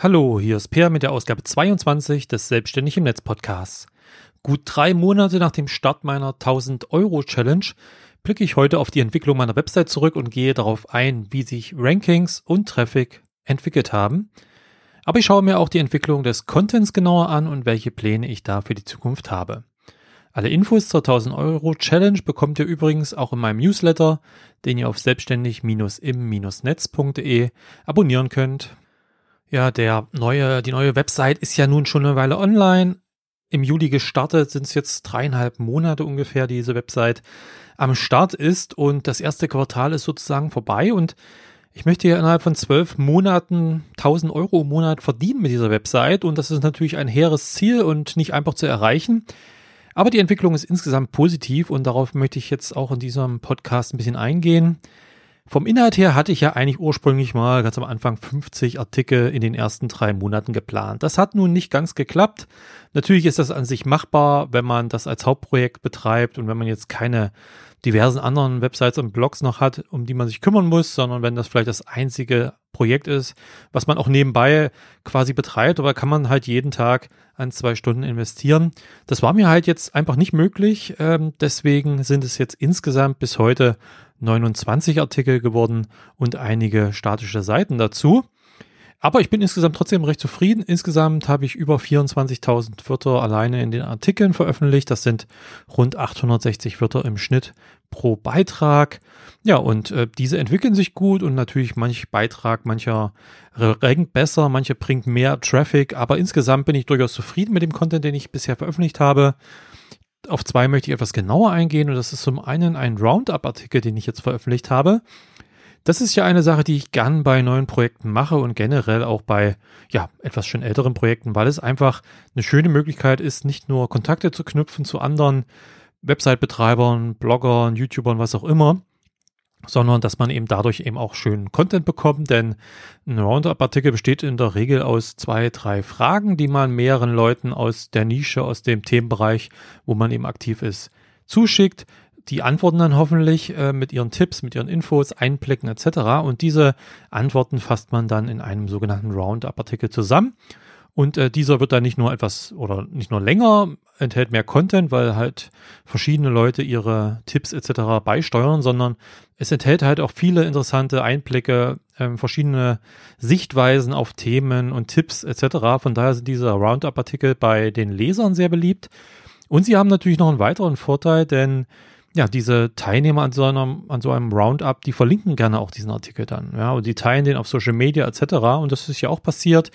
Hallo, hier ist Peer mit der Ausgabe 22 des Selbstständig im Netz Podcasts. Gut drei Monate nach dem Start meiner 1000 Euro Challenge blicke ich heute auf die Entwicklung meiner Website zurück und gehe darauf ein, wie sich Rankings und Traffic entwickelt haben. Aber ich schaue mir auch die Entwicklung des Contents genauer an und welche Pläne ich da für die Zukunft habe. Alle Infos zur 1000 Euro Challenge bekommt ihr übrigens auch in meinem Newsletter, den ihr auf selbstständig-im-netz.de abonnieren könnt. Ja, der neue, die neue Website ist ja nun schon eine Weile online. Im Juli gestartet sind es jetzt dreieinhalb Monate ungefähr, diese Website am Start ist und das erste Quartal ist sozusagen vorbei und ich möchte ja innerhalb von zwölf Monaten 1000 Euro im Monat verdienen mit dieser Website und das ist natürlich ein hehres Ziel und nicht einfach zu erreichen. Aber die Entwicklung ist insgesamt positiv und darauf möchte ich jetzt auch in diesem Podcast ein bisschen eingehen. Vom Inhalt her hatte ich ja eigentlich ursprünglich mal ganz am Anfang 50 Artikel in den ersten drei Monaten geplant. Das hat nun nicht ganz geklappt. Natürlich ist das an sich machbar, wenn man das als Hauptprojekt betreibt und wenn man jetzt keine diversen anderen Websites und Blogs noch hat, um die man sich kümmern muss, sondern wenn das vielleicht das einzige Projekt ist, was man auch nebenbei quasi betreibt, aber kann man halt jeden Tag an zwei Stunden investieren. Das war mir halt jetzt einfach nicht möglich. Ähm, deswegen sind es jetzt insgesamt bis heute 29 Artikel geworden und einige statische Seiten dazu. Aber ich bin insgesamt trotzdem recht zufrieden. Insgesamt habe ich über 24.000 Wörter alleine in den Artikeln veröffentlicht. Das sind rund 860 Wörter im Schnitt pro Beitrag. Ja, und äh, diese entwickeln sich gut und natürlich manch Beitrag, mancher rankt besser, manche bringt mehr Traffic, aber insgesamt bin ich durchaus zufrieden mit dem Content, den ich bisher veröffentlicht habe. Auf zwei möchte ich etwas genauer eingehen und das ist zum einen ein Roundup-Artikel, den ich jetzt veröffentlicht habe. Das ist ja eine Sache, die ich gern bei neuen Projekten mache und generell auch bei ja, etwas schon älteren Projekten, weil es einfach eine schöne Möglichkeit ist, nicht nur Kontakte zu knüpfen zu anderen Website-Betreibern, Bloggern, YouTubern, was auch immer, sondern dass man eben dadurch eben auch schönen Content bekommt, denn ein Roundup-Artikel besteht in der Regel aus zwei, drei Fragen, die man mehreren Leuten aus der Nische, aus dem Themenbereich, wo man eben aktiv ist, zuschickt. Die antworten dann hoffentlich äh, mit ihren Tipps, mit ihren Infos, Einblicken etc. Und diese Antworten fasst man dann in einem sogenannten Roundup-Artikel zusammen. Und äh, dieser wird dann nicht nur etwas oder nicht nur länger, enthält mehr Content, weil halt verschiedene Leute ihre Tipps etc. beisteuern, sondern es enthält halt auch viele interessante Einblicke, äh, verschiedene Sichtweisen auf Themen und Tipps etc. Von daher sind diese Roundup-Artikel bei den Lesern sehr beliebt. Und sie haben natürlich noch einen weiteren Vorteil, denn ja, diese Teilnehmer an so einem, an so einem Roundup, die verlinken gerne auch diesen Artikel dann, ja, und die teilen den auf Social Media etc. Und das ist ja auch passiert.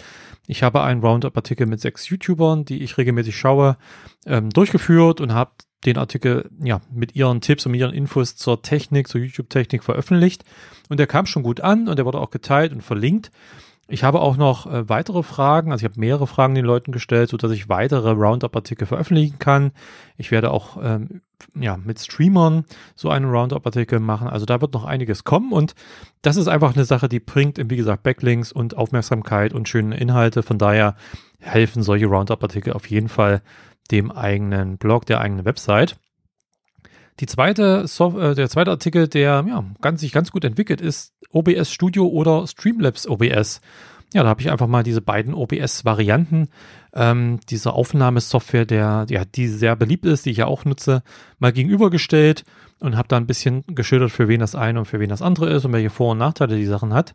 Ich habe einen Roundup-Artikel mit sechs YouTubern, die ich regelmäßig schaue, ähm, durchgeführt und habe den Artikel ja mit ihren Tipps und ihren Infos zur Technik, zur YouTube-Technik veröffentlicht. Und der kam schon gut an und der wurde auch geteilt und verlinkt. Ich habe auch noch äh, weitere Fragen, also ich habe mehrere Fragen den Leuten gestellt, so dass ich weitere Roundup-Artikel veröffentlichen kann. Ich werde auch ähm, ja mit Streamern so einen Roundup-Artikel machen. Also da wird noch einiges kommen und das ist einfach eine Sache, die bringt, wie gesagt, Backlinks und Aufmerksamkeit und schöne Inhalte. Von daher helfen solche Roundup-Artikel auf jeden Fall dem eigenen Blog, der eigenen Website. Die zweite Sof äh, der zweite Artikel, der ja, ganz, sich ganz gut entwickelt, ist OBS Studio oder Streamlabs OBS. Ja, da habe ich einfach mal diese beiden OBS-Varianten ähm, dieser Aufnahmesoftware, der, ja, die sehr beliebt ist, die ich ja auch nutze, mal gegenübergestellt und habe da ein bisschen geschildert, für wen das eine und für wen das andere ist und welche Vor- und Nachteile die Sachen hat.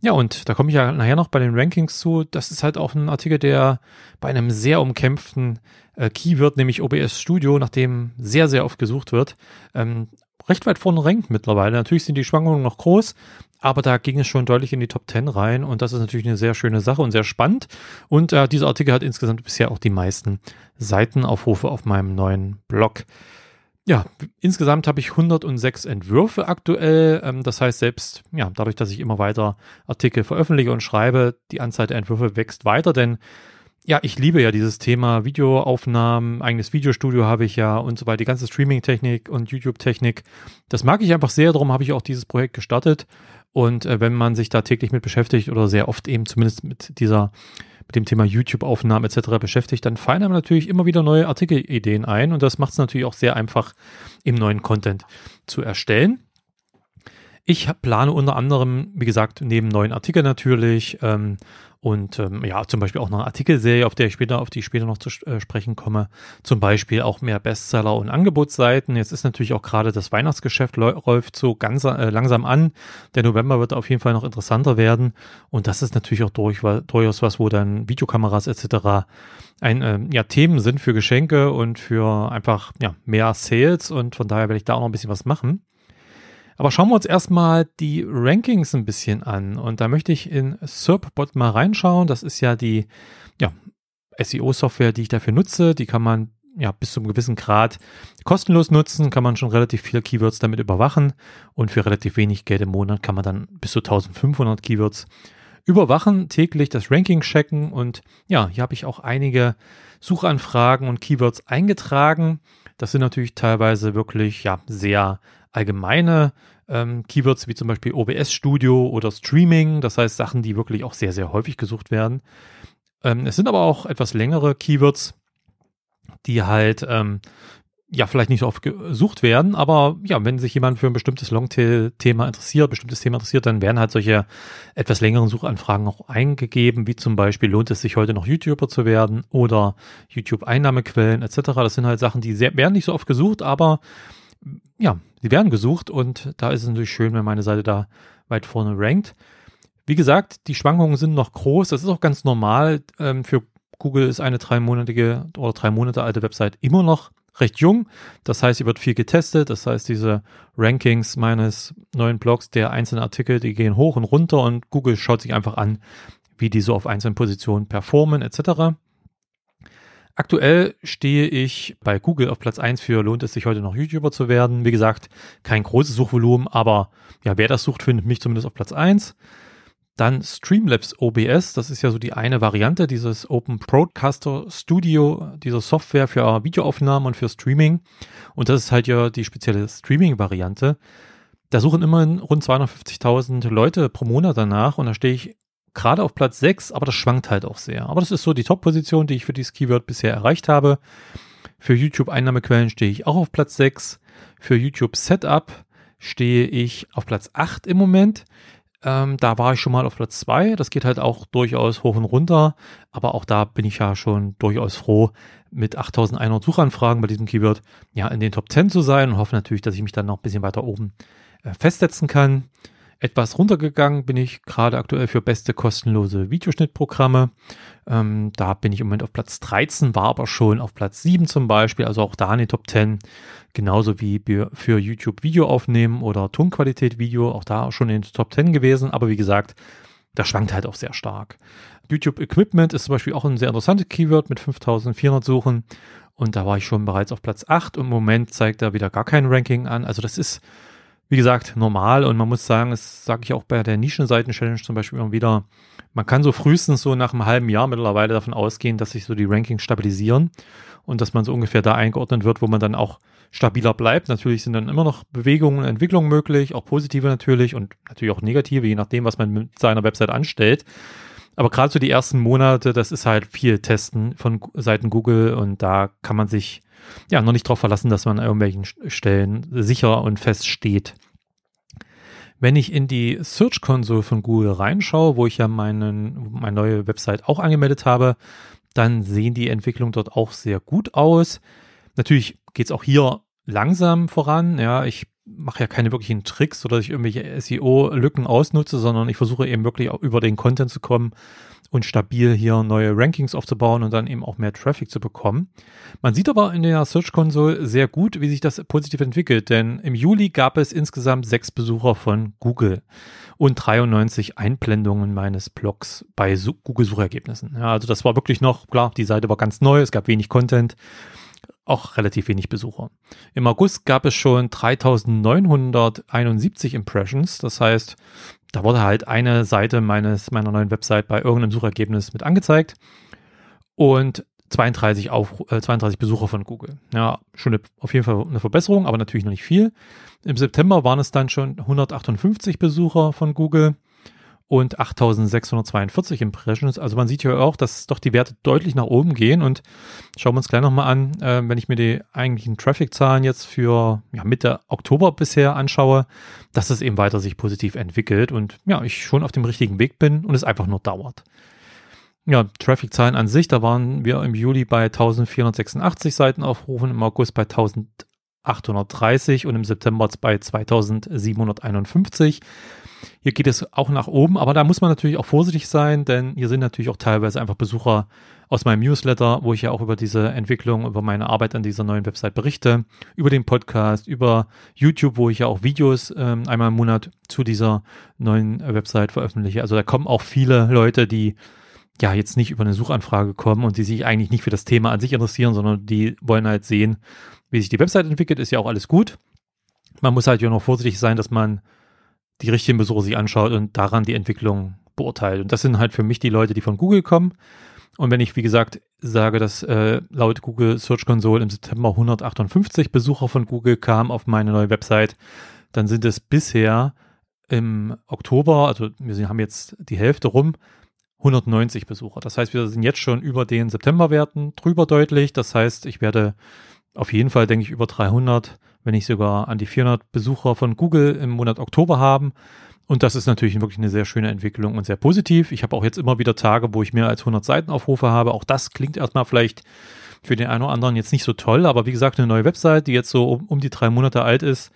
Ja, und da komme ich ja nachher noch bei den Rankings zu. Das ist halt auch ein Artikel, der bei einem sehr umkämpften äh, Keyword, nämlich OBS Studio, nachdem sehr, sehr oft gesucht wird, ähm, recht weit vorne rankt mittlerweile. Natürlich sind die Schwankungen noch groß, aber da ging es schon deutlich in die Top 10 rein und das ist natürlich eine sehr schöne Sache und sehr spannend. Und äh, dieser Artikel hat insgesamt bisher auch die meisten Seitenaufrufe auf meinem neuen Blog. Ja, insgesamt habe ich 106 Entwürfe aktuell. Ähm, das heißt, selbst ja, dadurch, dass ich immer weiter Artikel veröffentliche und schreibe, die Anzahl der Entwürfe wächst weiter, denn ja, ich liebe ja dieses Thema Videoaufnahmen, eigenes Videostudio habe ich ja und so weiter, die ganze Streaming-Technik und YouTube-Technik. Das mag ich einfach sehr, darum habe ich auch dieses Projekt gestartet. Und äh, wenn man sich da täglich mit beschäftigt oder sehr oft eben zumindest mit dieser, mit dem Thema YouTube-Aufnahmen etc. beschäftigt, dann fallen einem natürlich immer wieder neue Artikelideen ein und das macht es natürlich auch sehr einfach, im neuen Content zu erstellen. Ich plane unter anderem, wie gesagt, neben neuen Artikeln natürlich ähm, und ähm, ja, zum Beispiel auch eine Artikelserie, auf der ich später, auf die ich später noch zu äh, sprechen komme. Zum Beispiel auch mehr Bestseller und Angebotsseiten. Jetzt ist natürlich auch gerade das Weihnachtsgeschäft läuft so ganz äh, langsam an. Der November wird auf jeden Fall noch interessanter werden. Und das ist natürlich auch durch, durchaus was, wo dann Videokameras etc. ein äh, ja, Themen sind für Geschenke und für einfach ja, mehr Sales. Und von daher werde ich da auch noch ein bisschen was machen. Aber schauen wir uns erstmal die Rankings ein bisschen an. Und da möchte ich in SERPbot mal reinschauen. Das ist ja die ja, SEO-Software, die ich dafür nutze. Die kann man ja bis zu einem gewissen Grad kostenlos nutzen, kann man schon relativ viele Keywords damit überwachen und für relativ wenig Geld im Monat kann man dann bis zu 1500 Keywords überwachen, täglich das Ranking checken und ja, hier habe ich auch einige Suchanfragen und Keywords eingetragen. Das sind natürlich teilweise wirklich ja sehr allgemeine ähm, Keywords wie zum Beispiel OBS Studio oder Streaming, das heißt Sachen, die wirklich auch sehr, sehr häufig gesucht werden. Ähm, es sind aber auch etwas längere Keywords, die halt ähm, ja vielleicht nicht so oft gesucht werden, aber ja, wenn sich jemand für ein bestimmtes Longtail-Thema interessiert, bestimmtes Thema interessiert, dann werden halt solche etwas längeren Suchanfragen auch eingegeben, wie zum Beispiel lohnt es sich heute noch YouTuber zu werden oder YouTube-Einnahmequellen etc. Das sind halt Sachen, die sehr, werden nicht so oft gesucht, aber ja, sie werden gesucht und da ist es natürlich schön, wenn meine Seite da weit vorne rankt. Wie gesagt, die Schwankungen sind noch groß. Das ist auch ganz normal. Ähm, für Google ist eine dreimonatige oder drei Monate alte Website immer noch recht jung. Das heißt, sie wird viel getestet. Das heißt, diese Rankings meines neuen Blogs, der einzelnen Artikel, die gehen hoch und runter und Google schaut sich einfach an, wie die so auf einzelnen Positionen performen etc. Aktuell stehe ich bei Google auf Platz 1 für lohnt es sich heute noch YouTuber zu werden. Wie gesagt, kein großes Suchvolumen, aber ja, wer das sucht, findet mich zumindest auf Platz 1. Dann Streamlabs OBS, das ist ja so die eine Variante dieses Open Broadcaster Studio, dieser Software für Videoaufnahmen und für Streaming. Und das ist halt ja die spezielle Streaming-Variante. Da suchen immerhin rund 250.000 Leute pro Monat danach und da stehe ich gerade auf Platz 6, aber das schwankt halt auch sehr. Aber das ist so die Top-Position, die ich für dieses Keyword bisher erreicht habe. Für YouTube-Einnahmequellen stehe ich auch auf Platz 6. Für YouTube Setup stehe ich auf Platz 8 im Moment. Ähm, da war ich schon mal auf Platz 2. Das geht halt auch durchaus hoch und runter. Aber auch da bin ich ja schon durchaus froh, mit 8100 Suchanfragen bei diesem Keyword ja in den Top 10 zu sein und hoffe natürlich, dass ich mich dann noch ein bisschen weiter oben äh, festsetzen kann. Etwas runtergegangen bin ich gerade aktuell für beste kostenlose Videoschnittprogramme. Ähm, da bin ich im Moment auf Platz 13, war aber schon auf Platz 7 zum Beispiel, also auch da in den Top 10. Genauso wie für YouTube Video aufnehmen oder Tonqualität Video, auch da schon in den Top 10 gewesen. Aber wie gesagt, das schwankt halt auch sehr stark. YouTube Equipment ist zum Beispiel auch ein sehr interessantes Keyword mit 5400 Suchen. Und da war ich schon bereits auf Platz 8 und im Moment zeigt er wieder gar kein Ranking an. Also das ist wie gesagt, normal und man muss sagen, das sage ich auch bei der Nischenseiten-Challenge zum Beispiel immer wieder, man kann so frühestens so nach einem halben Jahr mittlerweile davon ausgehen, dass sich so die Rankings stabilisieren und dass man so ungefähr da eingeordnet wird, wo man dann auch stabiler bleibt. Natürlich sind dann immer noch Bewegungen und Entwicklungen möglich, auch positive natürlich und natürlich auch negative, je nachdem, was man mit seiner Website anstellt. Aber gerade so die ersten Monate, das ist halt viel Testen von Seiten Google und da kann man sich ja noch nicht darauf verlassen, dass man an irgendwelchen Stellen sicher und fest steht. Wenn ich in die Search Console von Google reinschaue, wo ich ja meinen, meine neue Website auch angemeldet habe, dann sehen die Entwicklungen dort auch sehr gut aus. Natürlich geht es auch hier langsam voran. Ja, ich mache ja keine wirklichen Tricks oder ich irgendwelche SEO-Lücken ausnutze, sondern ich versuche eben wirklich auch über den Content zu kommen und stabil hier neue Rankings aufzubauen und dann eben auch mehr Traffic zu bekommen. Man sieht aber in der Search Console sehr gut, wie sich das positiv entwickelt, denn im Juli gab es insgesamt sechs Besucher von Google und 93 Einblendungen meines Blogs bei Google Suchergebnissen. Ja, also das war wirklich noch, klar, die Seite war ganz neu, es gab wenig Content auch relativ wenig Besucher. Im August gab es schon 3971 Impressions. Das heißt, da wurde halt eine Seite meines, meiner neuen Website bei irgendeinem Suchergebnis mit angezeigt. Und 32, auf, äh, 32 Besucher von Google. Ja, schon eine, auf jeden Fall eine Verbesserung, aber natürlich noch nicht viel. Im September waren es dann schon 158 Besucher von Google und 8642 Impressions. Also man sieht hier auch, dass doch die Werte deutlich nach oben gehen und schauen wir uns gleich nochmal an, äh, wenn ich mir die eigentlichen Traffic-Zahlen jetzt für ja, Mitte Oktober bisher anschaue, dass es eben weiter sich positiv entwickelt und ja, ich schon auf dem richtigen Weg bin und es einfach nur dauert. Ja, Traffic-Zahlen an sich, da waren wir im Juli bei 1486 Seitenaufrufen, im August bei 1830 und im September bei 2751. Hier geht es auch nach oben, aber da muss man natürlich auch vorsichtig sein, denn hier sind natürlich auch teilweise einfach Besucher aus meinem Newsletter, wo ich ja auch über diese Entwicklung, über meine Arbeit an dieser neuen Website berichte, über den Podcast, über YouTube, wo ich ja auch Videos ähm, einmal im Monat zu dieser neuen Website veröffentliche. Also da kommen auch viele Leute, die ja jetzt nicht über eine Suchanfrage kommen und die sich eigentlich nicht für das Thema an sich interessieren, sondern die wollen halt sehen, wie sich die Website entwickelt, ist ja auch alles gut. Man muss halt ja noch vorsichtig sein, dass man die richtigen Besucher sich anschaut und daran die Entwicklung beurteilt. Und das sind halt für mich die Leute, die von Google kommen. Und wenn ich, wie gesagt, sage, dass äh, laut Google Search Console im September 158 Besucher von Google kamen auf meine neue Website, dann sind es bisher im Oktober, also wir haben jetzt die Hälfte rum, 190 Besucher. Das heißt, wir sind jetzt schon über den Septemberwerten drüber deutlich. Das heißt, ich werde auf jeden Fall, denke ich, über 300, wenn nicht sogar an die 400 Besucher von Google im Monat Oktober haben. Und das ist natürlich wirklich eine sehr schöne Entwicklung und sehr positiv. Ich habe auch jetzt immer wieder Tage, wo ich mehr als 100 Seitenaufrufe habe. Auch das klingt erstmal vielleicht für den einen oder anderen jetzt nicht so toll, aber wie gesagt, eine neue Website, die jetzt so um, um die drei Monate alt ist,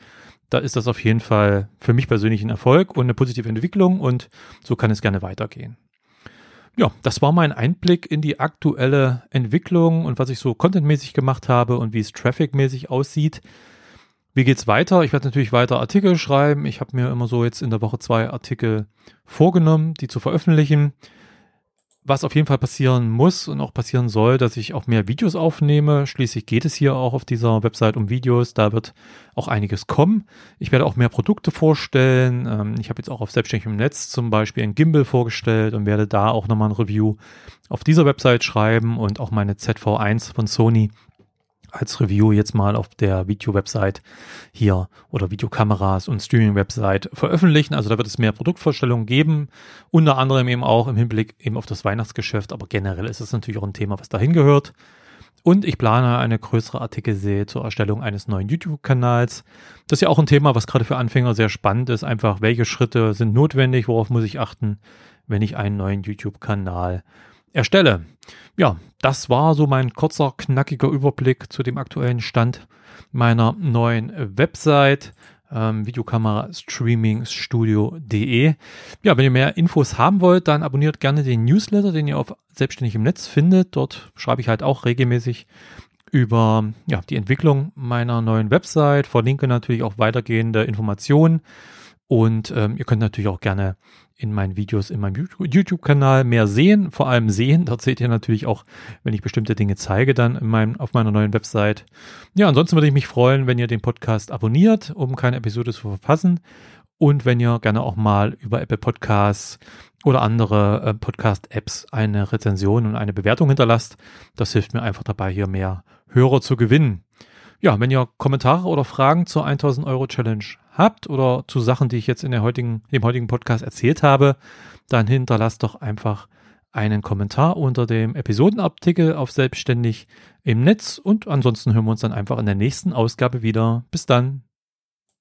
da ist das auf jeden Fall für mich persönlich ein Erfolg und eine positive Entwicklung und so kann es gerne weitergehen. Ja, das war mein Einblick in die aktuelle Entwicklung und was ich so contentmäßig gemacht habe und wie es trafficmäßig aussieht. Wie geht's weiter? Ich werde natürlich weiter Artikel schreiben. Ich habe mir immer so jetzt in der Woche zwei Artikel vorgenommen, die zu veröffentlichen was auf jeden Fall passieren muss und auch passieren soll, dass ich auch mehr Videos aufnehme. Schließlich geht es hier auch auf dieser Website um Videos. Da wird auch einiges kommen. Ich werde auch mehr Produkte vorstellen. Ähm, ich habe jetzt auch auf Selbstständigem Netz zum Beispiel ein Gimbal vorgestellt und werde da auch nochmal ein Review auf dieser Website schreiben und auch meine ZV1 von Sony als Review jetzt mal auf der Video-Website hier oder Videokameras und Streaming-Website veröffentlichen. Also da wird es mehr Produktvorstellungen geben, unter anderem eben auch im Hinblick eben auf das Weihnachtsgeschäft, aber generell ist es natürlich auch ein Thema, was dahin gehört. Und ich plane eine größere Artikelserie zur Erstellung eines neuen YouTube-Kanals. Das ist ja auch ein Thema, was gerade für Anfänger sehr spannend ist. Einfach, welche Schritte sind notwendig, worauf muss ich achten, wenn ich einen neuen YouTube-Kanal erstelle. Ja, das war so mein kurzer, knackiger Überblick zu dem aktuellen Stand meiner neuen Website ähm, Videokamera Streaming Studio.de. Ja, wenn ihr mehr Infos haben wollt, dann abonniert gerne den Newsletter, den ihr auf Selbstständig im Netz findet. Dort schreibe ich halt auch regelmäßig über ja, die Entwicklung meiner neuen Website, verlinke natürlich auch weitergehende Informationen und ähm, ihr könnt natürlich auch gerne in meinen Videos in meinem YouTube-Kanal mehr sehen, vor allem sehen. Dort seht ihr natürlich auch, wenn ich bestimmte Dinge zeige, dann in meinem, auf meiner neuen Website. Ja, ansonsten würde ich mich freuen, wenn ihr den Podcast abonniert, um keine Episode zu verpassen. Und wenn ihr gerne auch mal über Apple Podcasts oder andere äh, Podcast-Apps eine Rezension und eine Bewertung hinterlasst. Das hilft mir einfach dabei, hier mehr Hörer zu gewinnen. Ja, wenn ihr Kommentare oder Fragen zur 1000 Euro Challenge habt oder zu Sachen, die ich jetzt in der heutigen, dem heutigen Podcast erzählt habe, dann hinterlasst doch einfach einen Kommentar unter dem Episodenartikel auf Selbstständig im Netz und ansonsten hören wir uns dann einfach in der nächsten Ausgabe wieder. Bis dann.